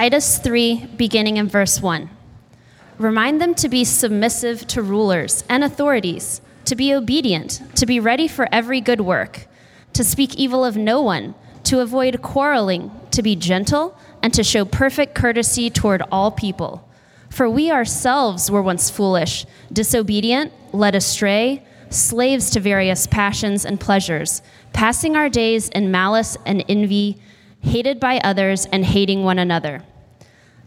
Titus 3, beginning in verse 1. Remind them to be submissive to rulers and authorities, to be obedient, to be ready for every good work, to speak evil of no one, to avoid quarreling, to be gentle, and to show perfect courtesy toward all people. For we ourselves were once foolish, disobedient, led astray, slaves to various passions and pleasures, passing our days in malice and envy, hated by others and hating one another.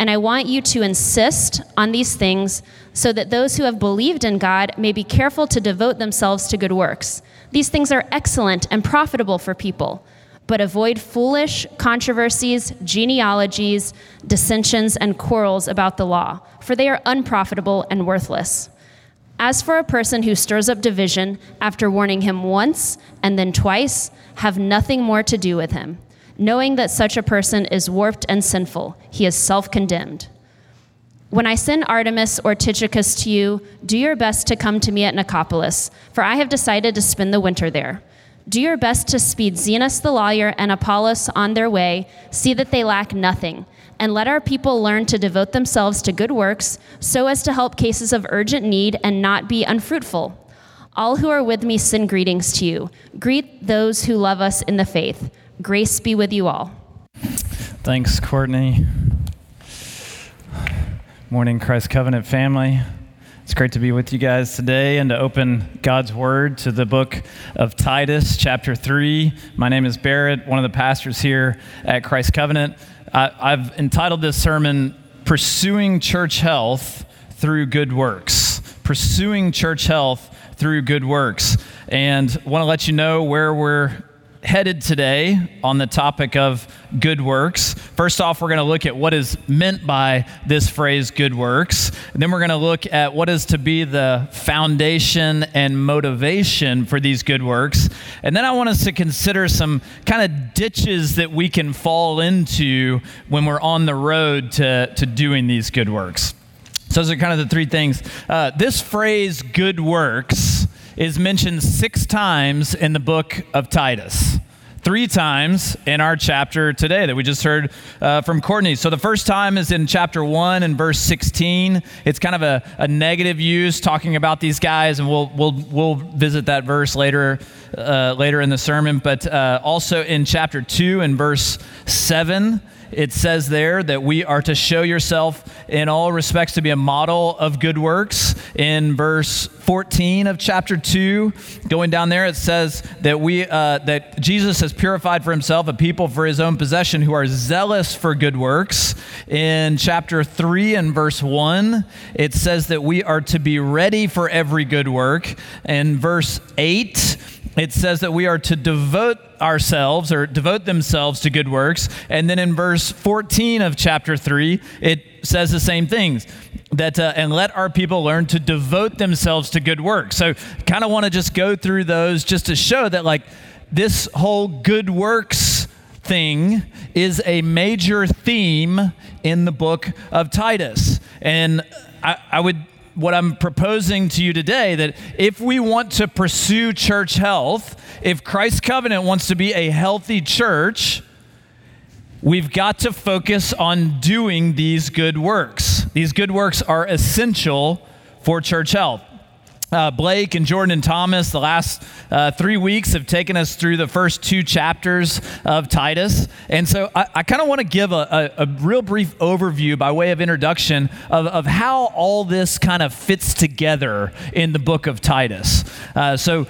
and I want you to insist on these things so that those who have believed in God may be careful to devote themselves to good works. These things are excellent and profitable for people, but avoid foolish controversies, genealogies, dissensions, and quarrels about the law, for they are unprofitable and worthless. As for a person who stirs up division after warning him once and then twice, have nothing more to do with him knowing that such a person is warped and sinful. He is self condemned. When I send Artemas or Tychicus to you, do your best to come to me at Nicopolis, for I have decided to spend the winter there. Do your best to speed Zenas the lawyer and Apollos on their way, see that they lack nothing, and let our people learn to devote themselves to good works so as to help cases of urgent need and not be unfruitful. All who are with me send greetings to you. Greet those who love us in the faith. Grace be with you all. Thanks, Courtney. Morning, Christ Covenant family. It's great to be with you guys today and to open God's Word to the book of Titus, chapter 3. My name is Barrett, one of the pastors here at Christ Covenant. I, have entitled this sermon, Pursuing Church Health Through Good Works. Pursuing Church Health Through Good Works. And want to let you know where we're headed today on the topic of good works. First off, we're going to look at what is meant by this phrase good works. And then we're going to look at what is to be the foundation and motivation for these good works. And then I want us to consider some kind of ditches that we can fall into when we're on the road to, to doing these good works. So, those are kind of the three things. Uh, this phrase, good works, is mentioned six times in the book of Titus. Three times in our chapter today that we just heard uh, from Courtney. So the first time is in chapter 1 and verse 16. It's kind of a, a negative use talking about these guys, and we'll, we'll, we'll visit that verse later, uh, later in the sermon. But uh, also in chapter 2 and verse 7 it says there that we are to show yourself in all respects to be a model of good works. In verse 14 of chapter 2, going down there, it says that we uh, that Jesus has purified for himself a people for his own possession who are zealous for good works. In chapter 3 and verse 1, it says that we are to be ready for every good work. In verse 8, it says that we are to devote ourselves or devote themselves to good works. And then in verse 14 of chapter 3, it says the same things that uh, and let our people learn to devote themselves to good works. So kind of want to just go through those just to show that like this whole good works thing is a major theme in the book of Titus. And I, I would what I'm proposing to you today that if we want to pursue church health, if Christ Covenant wants to be a healthy church, we've got to focus on doing these good works. These good works are essential for church health uh, Blake and Jordan and Thomas, the last uh, three weeks have taken us through the first two chapters of Titus. And so I, I kind of want to give a, a, a, real brief overview by way of introduction of, of how all this kind of fits together in the book of Titus. Uh, so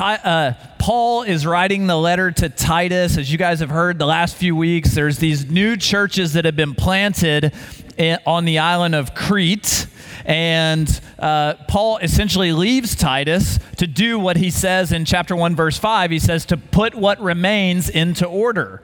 uh, Paul is writing the letter to Titus. As you guys have heard the last few weeks, there's these new churches that have been planted in, on the island of Crete. And uh, Paul essentially leaves Titus to do what he says in chapter 1, verse 5. He says to put what remains into order.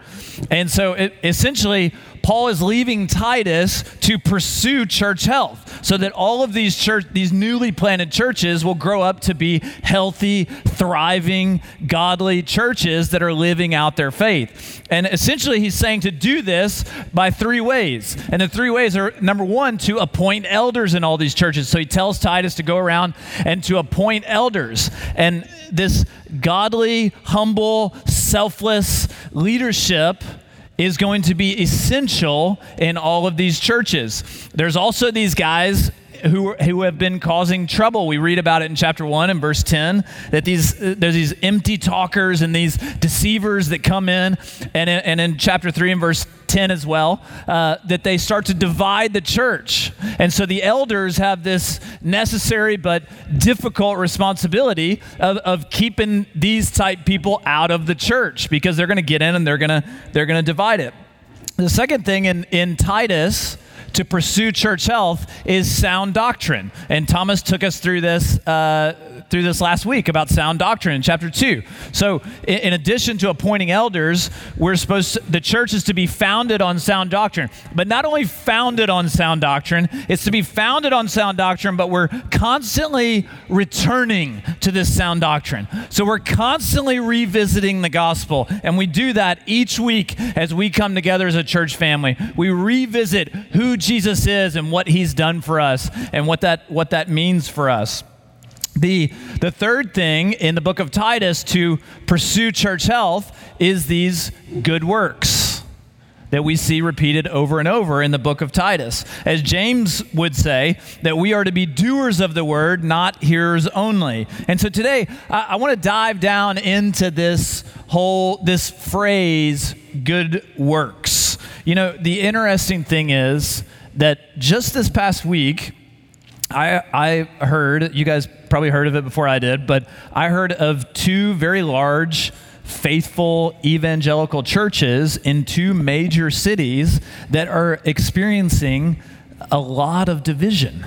And so it, essentially, Paul is leaving Titus to pursue church health so that all of these church these newly planted churches will grow up to be healthy, thriving, godly churches that are living out their faith. And essentially he's saying to do this by three ways. And the three ways are number 1 to appoint elders in all these churches. So he tells Titus to go around and to appoint elders. And this godly, humble, selfless leadership is going to be essential in all of these churches. There's also these guys who, who have been causing trouble. We read about it in chapter 1 and verse 10 that these, there's these empty talkers and these deceivers that come in. And, in, and in chapter 3 and verse 10 as well, uh, that they start to divide the church. And so the elders have this necessary but difficult responsibility of, of keeping these type people out of the church because they're going to get in and they're going to they're going to divide it. The second thing in, in Titus, to pursue church health is sound doctrine. And Thomas took us through this uh, through this last week about sound doctrine in chapter 2. So, in, in addition to appointing elders, we're supposed to, the church is to be founded on sound doctrine. But not only founded on sound doctrine, it's to be founded on sound doctrine, but we're constantly returning to this sound doctrine. So, we're constantly revisiting the gospel, and we do that each week as we come together as a church family. We revisit who Jesus is and what he's done for us and what that what that means for us. The, the third thing in the book of Titus to pursue church health is these good works that we see repeated over and over in the book of Titus. As James would say, that we are to be doers of the word, not hearers only. And so today, I, I want to dive down into this whole, this phrase, good works. You know, the interesting thing is that just this past week, I, I heard, you guys probably heard of it before I did, but I heard of two very large, faithful evangelical churches in two major cities that are experiencing a lot of division.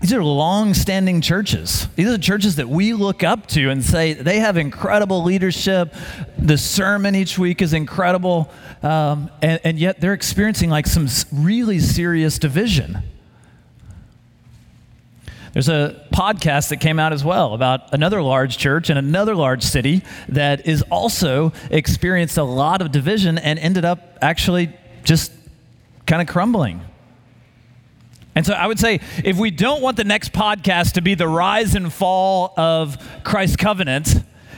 These are long standing churches. These are churches that we look up to and say they have incredible leadership. The sermon each week is incredible. Um, and, and yet they're experiencing like some really serious division. There's a podcast that came out as well about another large church in another large city that is also experienced a lot of division and ended up actually just kind of crumbling. And so I would say if we don't want the next podcast to be the rise and fall of Christ's covenant,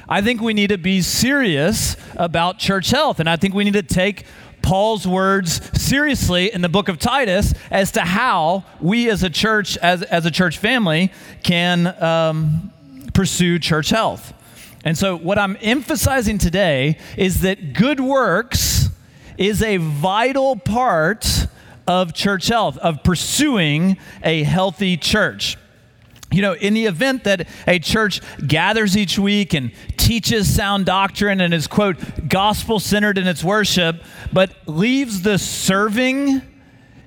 I think we need to be serious about church health. And I think we need to take Paul's words seriously in the book of Titus as to how we as a church, as, as a church family, can um, pursue church health. And so, what I'm emphasizing today is that good works is a vital part of church health, of pursuing a healthy church. You know, in the event that a church gathers each week and teaches sound doctrine and is, quote, gospel centered in its worship, but leaves the serving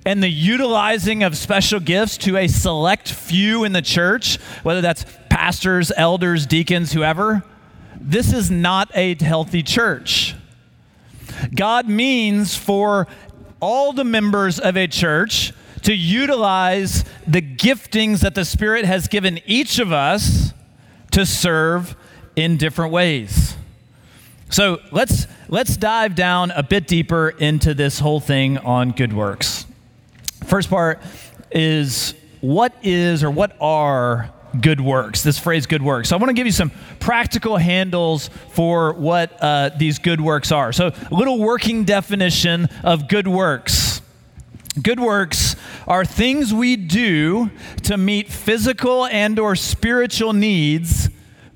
and the utilizing of special gifts to a select few in the church, whether that's pastors, elders, deacons, whoever, this is not a healthy church. God means for all the members of a church to utilize the giftings that the Spirit has given each of us to serve in different ways. So let's, let's dive down a bit deeper into this whole thing on good works. First part is what is or what are good works? This phrase, good works. So I want to give you some practical handles for what uh, these good works are. So, a little working definition of good works. Good works are things we do to meet physical and or spiritual needs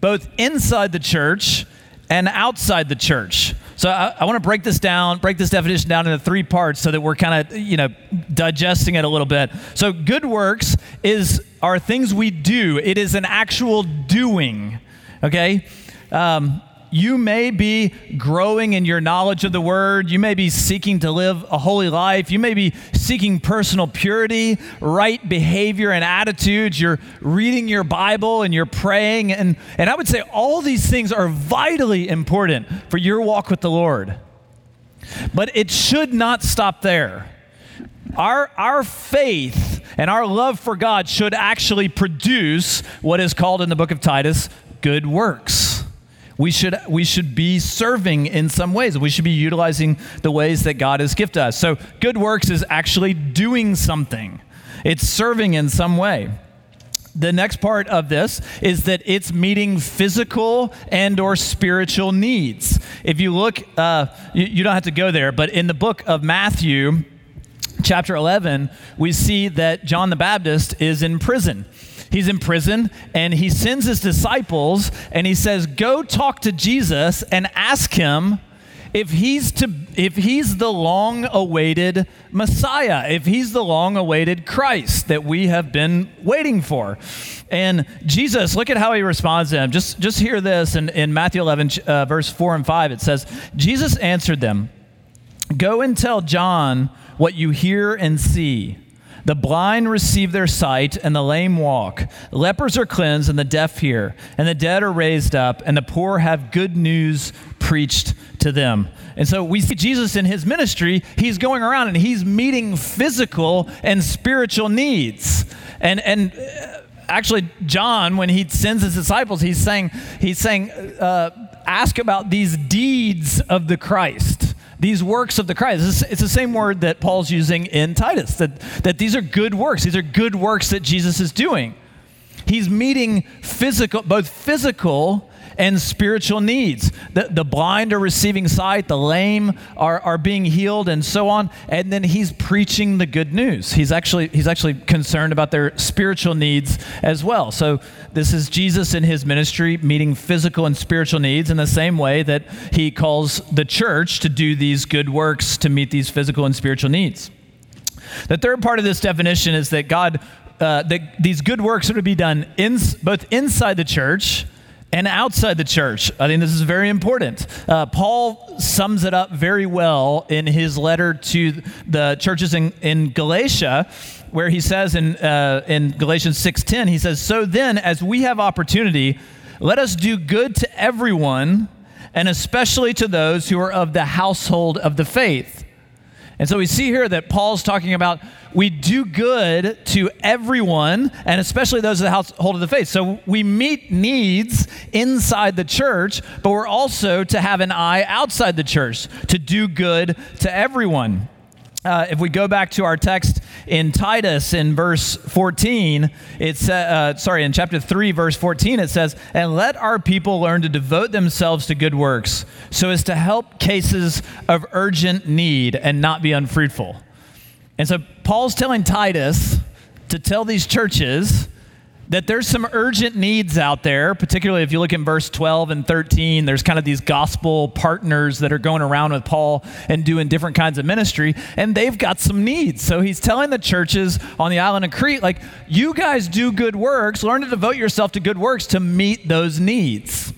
both inside the church and outside the church. So I, I want to break this down, break this definition down into three parts so that we're kind of, you know, digesting it a little bit. So good works is are things we do. It is an actual doing. Okay. Um, you may be growing in your knowledge of the word. You may be seeking to live a holy life. You may be seeking personal purity, right behavior and attitudes. You're reading your Bible and you're praying. And, and I would say all these things are vitally important for your walk with the Lord. But it should not stop there. Our, our faith and our love for God should actually produce what is called in the book of Titus good works. We should, we should be serving in some ways. We should be utilizing the ways that God has gifted us. So, good works is actually doing something, it's serving in some way the next part of this is that it's meeting physical and or spiritual needs if you look uh, you, you, don't have to go there but in the book of matthew chapter 11 we see that john the baptist is in prison he's in prison and he sends his disciples and he says go talk to jesus and ask him if he's to if he's the long awaited Messiah, if he's the long awaited Christ that we have been waiting for. And Jesus, look at how he responds to them. Just just hear this in, in Matthew 11 uh, verse 4 and 5 it says, Jesus answered them, "Go and tell John what you hear and see." The blind receive their sight, and the lame walk. Lepers are cleansed, and the deaf hear. And the dead are raised up, and the poor have good news preached to them. And so we see Jesus in his ministry, he's going around and he's meeting physical and spiritual needs. And, and, uh, actually john when he sends his disciples he's saying he's saying uh, ask about these deeds of the christ these works of the Christ. It's, the same word that Paul's using in Titus, that, that these are good works. These are good works that Jesus is doing. He's meeting physical, both physical and spiritual needs. The, the blind are receiving sight, the lame are, are being healed, and so on. And then he's preaching the good news. He's actually, he's actually concerned about their spiritual needs as well. So this is Jesus in his ministry meeting physical and spiritual needs in the same way that he calls the church to do these good works to meet these physical and spiritual needs. The third part of this definition is that God, uh, that these good works are to be done in, both inside the church and outside the church. I think this is very important. Uh, Paul sums it up very well in his letter to the churches in, in Galatia, where he says in, uh, in Galatians 6.10, he says, So then, as we have opportunity, let us do good to everyone, and especially to those who are of the household of the faith. And so we see here that Paul's talking about we do good to everyone, and especially those of the household of the faith. So we meet needs inside the church, but we're also to have an eye outside the church to do good to everyone. Uh, if we go back to our text in Titus in verse 14, it's uh, sorry in chapter 3 verse 14 it says, "And let our people learn to devote themselves to good works, so as to help cases of urgent need and not be unfruitful." And so Paul's telling Titus to tell these churches that there's some urgent needs out there, particularly if you look in verse 12 and 13, there's kind of these gospel partners that are going around with Paul and doing different kinds of ministry, and they've got some needs. So he's telling the churches on the island of Crete, like, you guys do good works, learn to devote yourself to good works to meet those needs.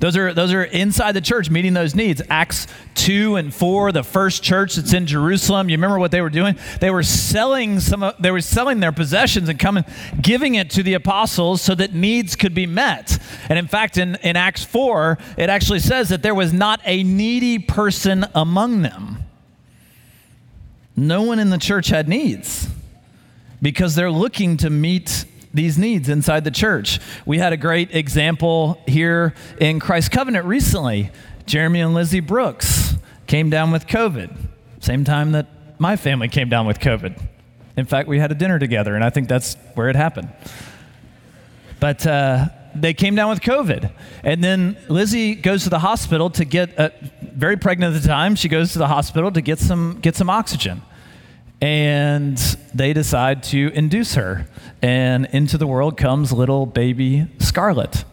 Those are, those are inside the church meeting those needs. Acts 2 and 4, the first church that's in Jerusalem. You remember what they were doing? They were selling some they were selling their possessions and coming giving it to the apostles so that needs could be met. And in fact, in, in Acts 4, it actually says that there was not a needy person among them. No one in the church had needs because they're looking to meet these needs inside the church. We had a great example here in Christ Covenant recently. Jeremy and Lizzie Brooks came down with COVID, same time that my family came down with COVID. In fact, we had a dinner together, and I think that's where it happened. But uh, they came down with COVID. And then Lizzie goes to the hospital to get, uh, very pregnant at the time, she goes to the hospital to get some, get some oxygen and they decide to induce her. And into the world comes little baby Scarlet.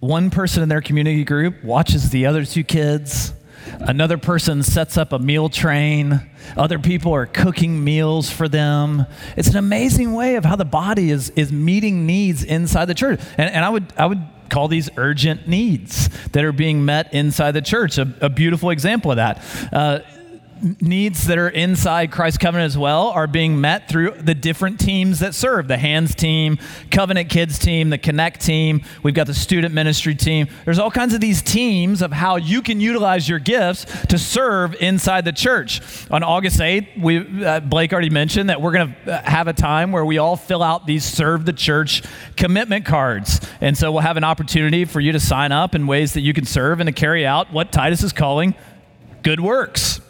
One person in their community group watches the other two kids. Another person sets up a meal train. Other people are cooking meals for them. It's an amazing way of how the body is, is meeting needs inside the church. And, and I, would, I would call these urgent needs that are being met inside the church. A, a beautiful example of that. Uh, needs that are inside Christ Covenant as well are being met through the different teams that serve the Hands team, Covenant Kids team, the Connect team. We've got the student ministry team. There's all kinds of these teams of how you can utilize your gifts to serve inside the church. On August 8th, we, uh, Blake already mentioned that we're going to uh, have a time where we all fill out these Serve the Church commitment cards. And so we'll have an opportunity for you to sign up in ways that you can serve and to carry out what Titus is calling good works.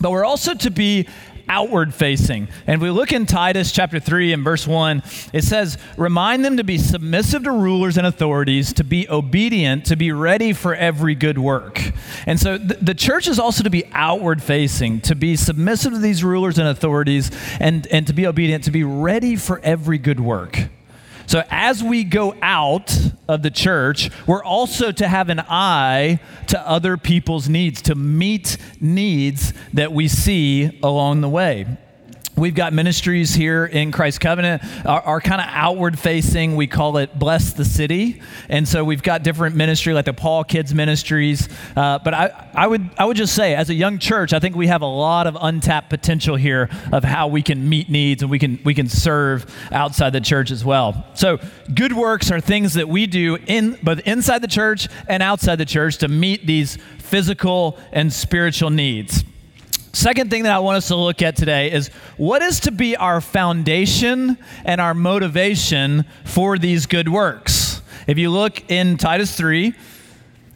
But we're also to be outward facing. And we look in Titus chapter 3 and verse 1, it says, Remind them to be submissive to rulers and authorities, to be obedient, to be ready for every good work. And so th- the church is also to be outward facing, to be submissive to these rulers and authorities, and, and to be obedient, to be ready for every good work. So as we go out of the church, we're also to have an eye to other people's needs, to meet needs that we see along the way. We've got ministries here in Christ Covenant, are, are kind of outward facing. We call it Bless the City. And so we've got different ministry like the Paul Kids Ministries. Uh, but I, I, would, I would just say, as a young church, I think we have a lot of untapped potential here of how we can meet needs and we can, we can serve outside the church as well. So good works are things that we do in both inside the church and outside the church to meet these physical and spiritual needs. Second thing that I want us to look at today is what is to be our foundation and our motivation for these good works. If you look in Titus 3,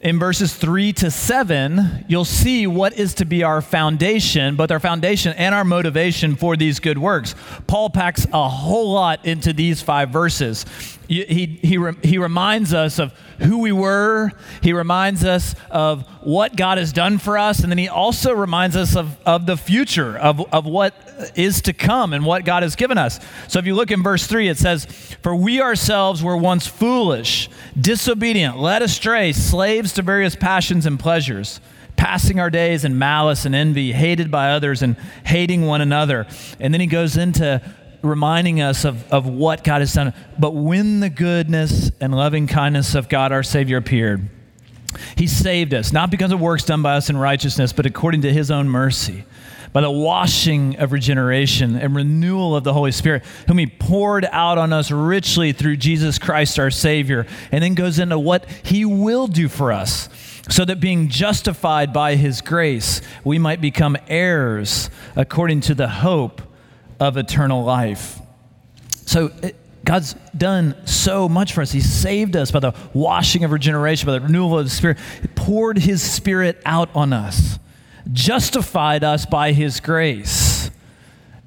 in verses 3 to 7, you'll see what is to be our foundation, both our foundation and our motivation for these good works. Paul packs a whole lot into these five verses. He, he, he reminds us of who we were, he reminds us of what God has done for us, and then he also reminds us of, of the future, of, of what is to come and what God has given us. So if you look in verse 3, it says, For we ourselves were once foolish, disobedient, led astray, slaves to various passions and pleasures passing our days in malice and envy, hated by others and hating one another. And then he goes into reminding us of, of what God has done. But when the goodness and loving kindness of God our Savior appeared, He saved us, not because of works done by us in righteousness, but according to His own mercy, by the washing of regeneration and renewal of the Holy Spirit, whom He poured out on us richly through Jesus Christ our Savior, and then goes into what He will do for us so that being justified by his grace, we might become heirs according to the hope of eternal life. So, it, God's done so much for us. He saved us by the washing of regeneration, by the renewal of the Spirit. He poured His Spirit out on us, justified us by His grace.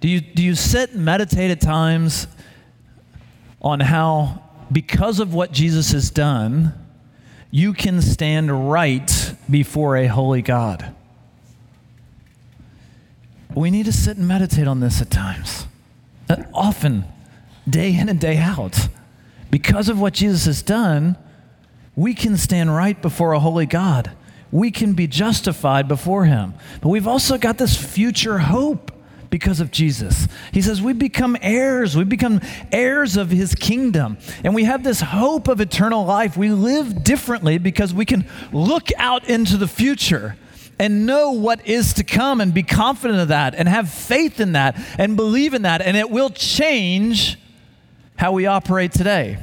Do you, do you sit and meditate at times on how, because of what Jesus has done, you can stand right before a holy God? We need to sit and meditate on this at times. Uh, often, day in and day out. Because of what Jesus has done, we can stand right before a holy God. We can be justified before Him. But we've also got this future hope because of Jesus. He says we become heirs. We become heirs of his kingdom. And we have this hope of eternal life. We live differently because we can look out into the future and know what is to come and be confident of that and have faith in that and believe in that. And it will change how we operate today.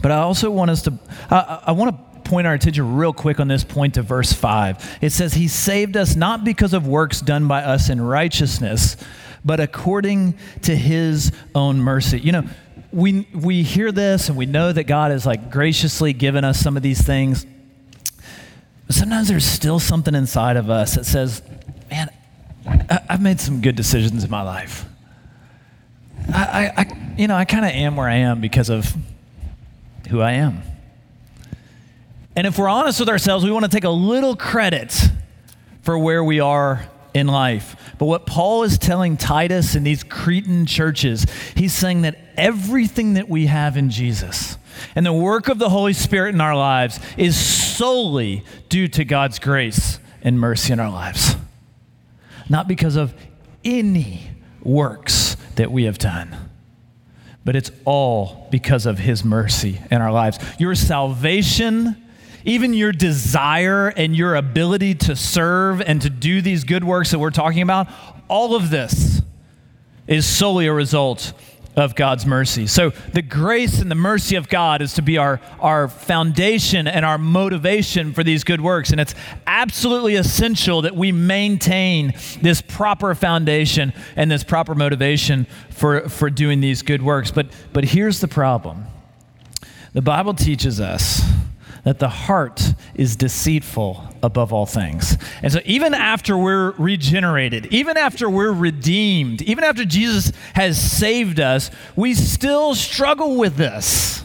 But I also want us to, uh, I want to point our attention real quick on this point to verse 5. It says, He saved us not because of works done by us in righteousness, but according to His own mercy. You know, we, we hear this and we know that God has like graciously given us some of these things. But sometimes there's still something inside of us that says, man, I, have made some good decisions in my life. I, I, I you know, I kind of am where I am because of who I am. And if we're honest with ourselves, we want to take a little credit for where we are in life. But what Paul is telling Titus in these Cretan churches, he's saying that everything that we have in Jesus and the work of the Holy Spirit in our lives is solely due to God's grace and mercy in our lives, not because of any works that we have done. But it's all because of his mercy in our lives. Your salvation even your desire and your ability to serve and to do these good works that we're talking about, all of this is solely a result of God's mercy. So the grace and the mercy of God is to be our, our foundation and our motivation for these good works. And it's absolutely essential that we maintain this proper foundation and this proper motivation for, for doing these good works. But, but here's the problem the Bible teaches us that the heart is deceitful above all things. And so, even after we're regenerated, even after we're redeemed, even after Jesus has saved us, we still struggle with this.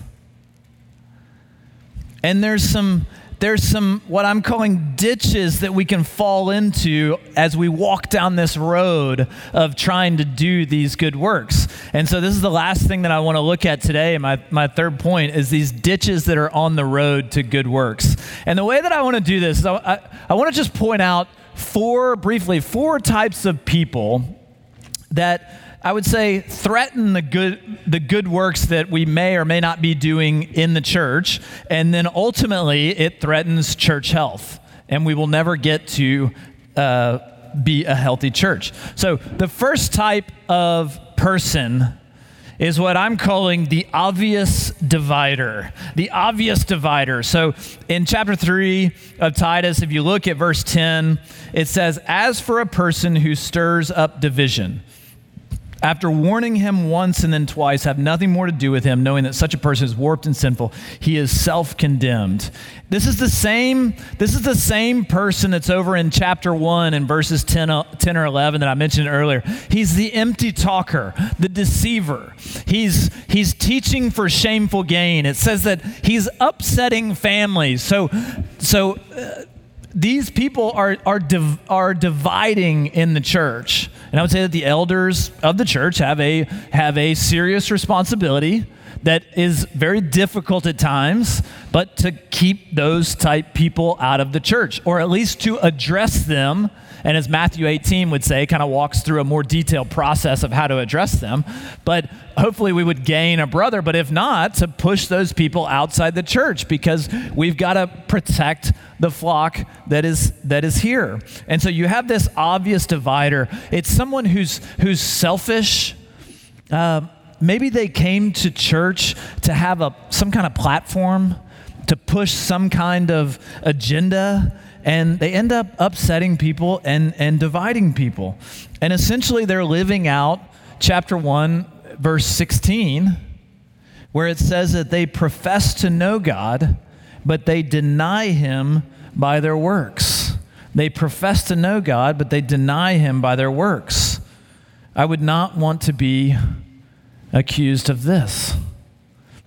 And there's some there's some what I'm calling ditches that we can fall into as we walk down this road of trying to do these good works. And so this is the last thing that I want to look at today. My, my third point is these ditches that are on the road to good works. And the way that I want to do this is I, I, I want to just point out four, briefly, four types of people that I would say, threaten the good, the good works that we may or may not be doing in the church. And then ultimately, it threatens church health. And we will never get to uh, be a healthy church. So, the first type of person is what I'm calling the obvious divider. The obvious divider. So in chapter 3 of Titus, if you look at verse 10, it says, As for a person who stirs up division, after warning him once and then twice, have nothing more to do with him, knowing that such a person is warped and sinful. He is self-condemned. This is the same, this is the same person that's over in chapter 1 and verses 10, 10 or 11 that I mentioned earlier. He's the empty talker, the deceiver. He's, he's teaching for shameful gain. It says that he's upsetting families. So, so uh, these people are, are, div, are dividing in the church. And I would say that the elders of the church have a, have a serious responsibility that is very difficult at times, but to keep those type people out of the church, or at least to address them. And as Matthew 18 would say, kind of walks through a more detailed process of how to address them. But hopefully we would gain a brother, but if not, to push those people outside the church because we've got to protect the flock that is that is here. And so you have this obvious divider. It's someone who's who's selfish. Uh, maybe they came to church to have a, some kind of platform, to push some kind of agenda, and they end up upsetting people and, and dividing people. And essentially, they're living out chapter 1, verse 16, where it says that they profess to know God, but they deny him by their works. They profess to know God, but they deny him by their works. I would not want to be accused of this.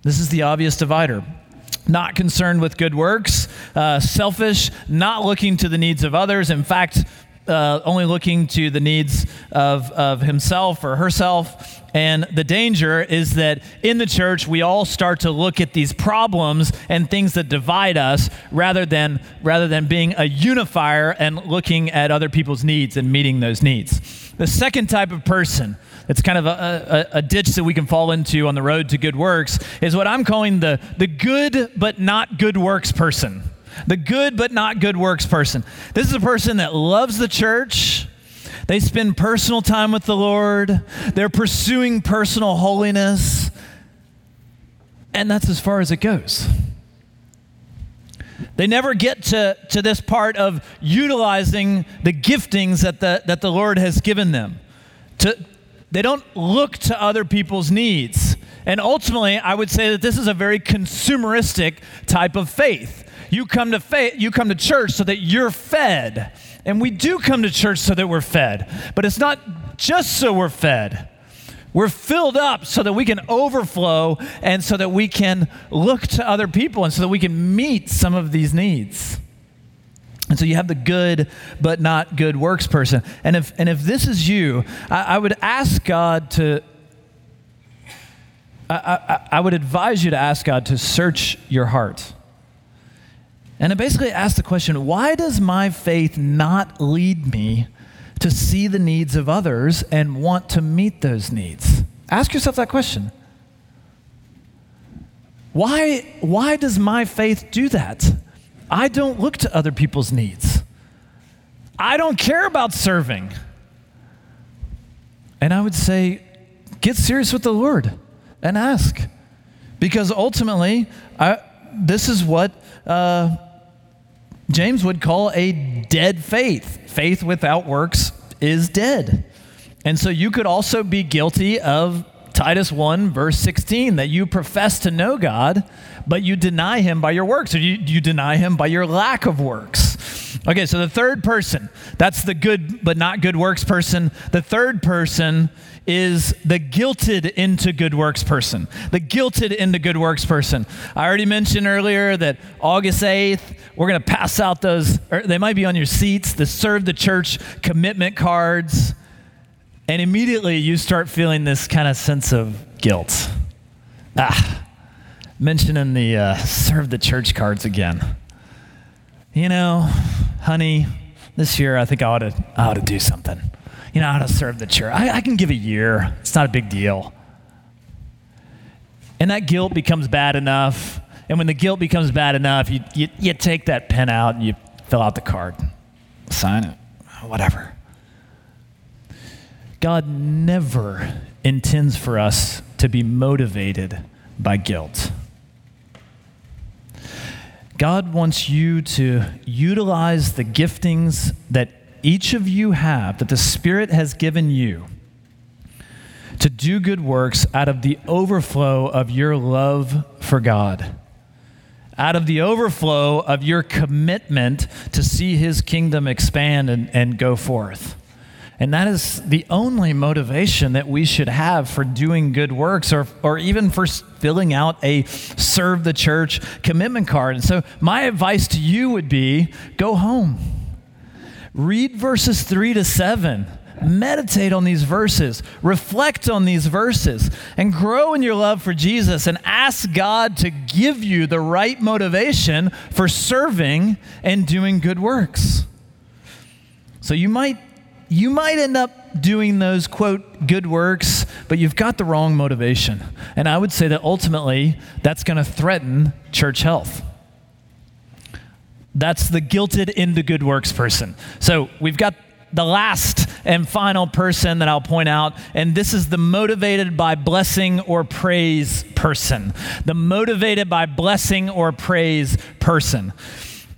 This is the obvious divider. Not concerned with good works, uh, selfish, not looking to the needs of others. In fact, uh, only looking to the needs of, of himself or herself. And the danger is that in the church, we all start to look at these problems and things that divide us rather than, rather than being a unifier and looking at other people's needs and meeting those needs. The second type of person it's kind of a, a, a, ditch that we can fall into on the road to good works, is what I'm calling the, the good but not good works person. The good but not good works person. This is a person that loves the church. They spend personal time with the Lord. They're pursuing personal holiness. And that's as far as it goes. They never get to, to this part of utilizing the giftings that the, that the Lord has given them. To, they don't look to other people's needs. And ultimately, I would say that this is a very consumeristic type of faith. You come to faith, you come to church so that you're fed. And we do come to church so that we're fed. But it's not just so we're fed. We're filled up so that we can overflow and so that we can look to other people and so that we can meet some of these needs. And so you have the good but not good works person. And if, and if this is you, I, I would ask God to, I, I, I, would advise you to ask God to search your heart. And to basically ask the question why does my faith not lead me to see the needs of others and want to meet those needs? Ask yourself that question. Why, why does my faith do that? I don't look to other people's needs. I don't care about serving. And I would say, get serious with the Lord and ask. Because ultimately, I, this is what uh, James would call a dead faith. Faith without works is dead. And so you could also be guilty of Titus 1, verse 16, that you profess to know God, but you deny him by your works, or you, you deny him by your lack of works. Okay, so the third person, that's the good but not good works person. The third person is the guilted into good works person. The guilted into good works person. I already mentioned earlier that August 8th, we're going to pass out those, they might be on your seats, the Serve the Church commitment cards. And immediately you start feeling this kind of sense of guilt. Ah, mentioning the uh, Serve the Church cards again. You know, honey, this year I think I ought to, I ought to do something you know, how to serve the church. I, I can give a year, it's not a big deal. And that guilt becomes bad enough. And when the guilt becomes bad enough, you, you, you take that pen out and you fill out the card, sign it, whatever. God never intends for us to be motivated by guilt. God wants you to utilize the giftings that each of you have, that the Spirit has given you, to do good works out of the overflow of your love for God, out of the overflow of your commitment to see His kingdom expand and, and go forth. And that is the only motivation that we should have for doing good works or, or even for filling out a serve the church commitment card. And so, my advice to you would be go home Read verses 3 to 7. Meditate on these verses, reflect on these verses, and grow in your love for Jesus and ask God to give you the right motivation for serving and doing good works. So you might you might end up doing those quote good works, but you've got the wrong motivation. And I would say that ultimately that's going to threaten church health. That's the guilted into good works person. So we've got the last and final person that I'll point out, and this is the motivated by blessing or praise person. The motivated by blessing or praise person.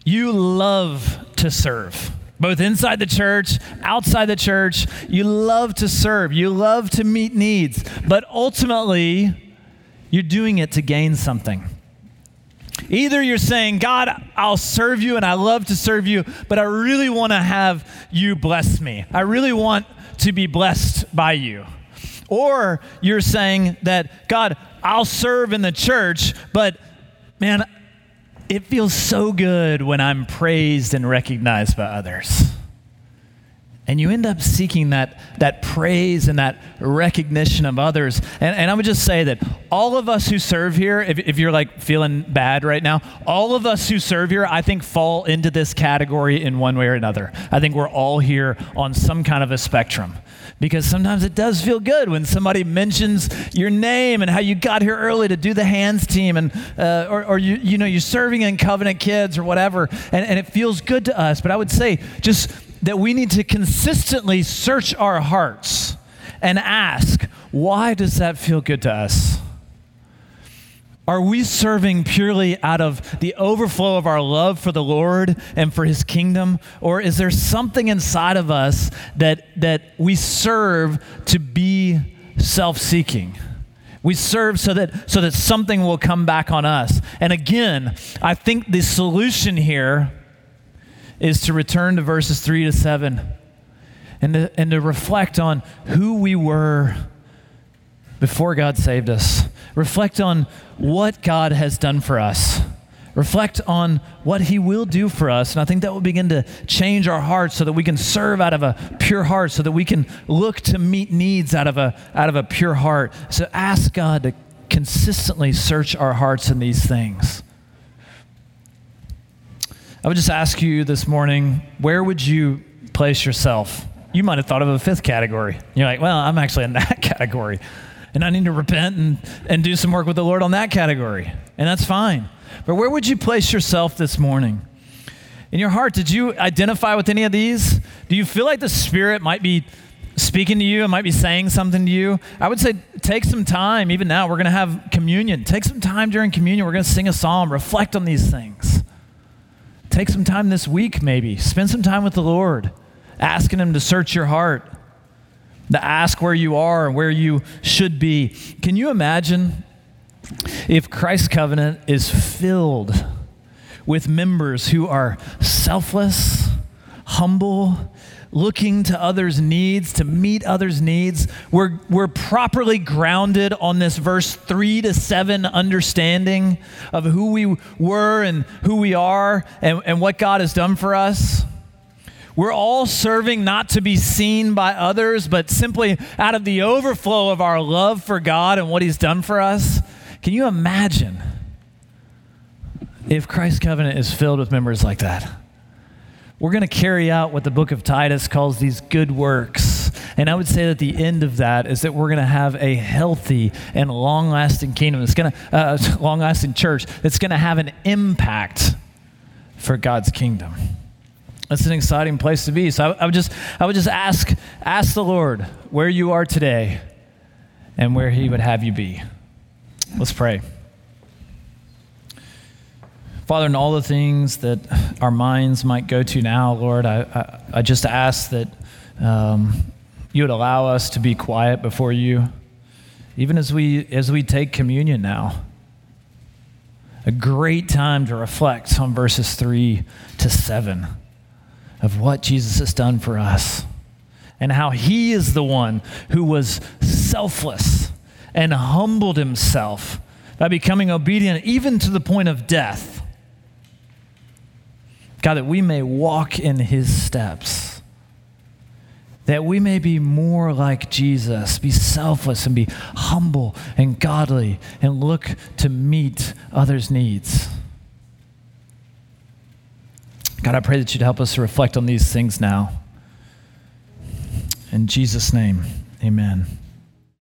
You love to serve. Both inside the church, outside the church, you love to serve. You love to meet needs. But ultimately, you're doing it to gain something. Either you're saying, God, I'll serve you and I love to serve you, but I really want to have you bless me. I really want to be blessed by you. Or you're saying that, God, I'll serve in the church, but man, it feels so good when I'm praised and recognized by others. And you end up seeking that, that praise and that recognition of others. And, and I would just say that all of us who serve here, if, if you're like feeling bad right now, all of us who serve here, I think fall into this category in one way or another. I think we're all here on some kind of a spectrum. Because sometimes it does feel good when somebody mentions your name and how you got here early to do the hands team, and uh, or, or you you know you're serving in Covenant Kids or whatever, and, and it feels good to us. But I would say just that we need to consistently search our hearts and ask, why does that feel good to us? Are we serving purely out of the overflow of our love for the Lord and for His kingdom? Or is there something inside of us that, that we serve to be self seeking? We serve so that, so that something will come back on us. And again, I think the solution here is to return to verses 3 to 7 and to, and to reflect on who we were before God saved us. Reflect on what God has done for us. Reflect on what He will do for us. And I think that will begin to change our hearts so that we can serve out of a pure heart, so that we can look to meet needs out of a, out of a pure heart. So ask God to consistently search our hearts in these things. I would just ask you this morning where would you place yourself? You might have thought of a fifth category. You're like, well, I'm actually in that category. And I need to repent and, and do some work with the Lord on that category. And that's fine. But where would you place yourself this morning? In your heart, did you identify with any of these? Do you feel like the Spirit might be speaking to you and might be saying something to you? I would say take some time, even now, we're going to have communion. Take some time during communion. We're going to sing a psalm, reflect on these things. Take some time this week, maybe. Spend some time with the Lord, asking Him to search your heart, to ask where you are and where you should be. Can you imagine if Christ's covenant is filled with members who are selfless, humble, looking to others' needs, to meet others' needs. We're, we're properly grounded on this verse three to seven understanding of who we were and who we are and, and what God has done for us. We're all serving not to be seen by others, but simply out of the overflow of our love for God and what He's done for us. Can you imagine if Christ's covenant is filled with members like that? We're going to carry out what the book of Titus calls these good works. And I would say that the end of that is that we're going to have a healthy and long lasting kingdom. It's going to, uh, long lasting church that's going to have an impact for God's kingdom. That's an exciting place to be. So I, I, would just, I would just ask, ask the Lord where you are today and where He would have you be. Let's pray. Father, in all the things that our minds might go to now, Lord, I, I, I just ask that um, you would allow us to be quiet before you, even as we, as we take communion now. A great time to reflect on verses 3 to 7 of what Jesus has done for us and how he is the one who was selfless and humbled himself by becoming obedient even to the point of death God, that we may walk in his steps, that we may be more like Jesus, be selfless and be humble and godly and look to meet others' needs. God, I pray that you'd help us to reflect on these things now. In Jesus' name, amen.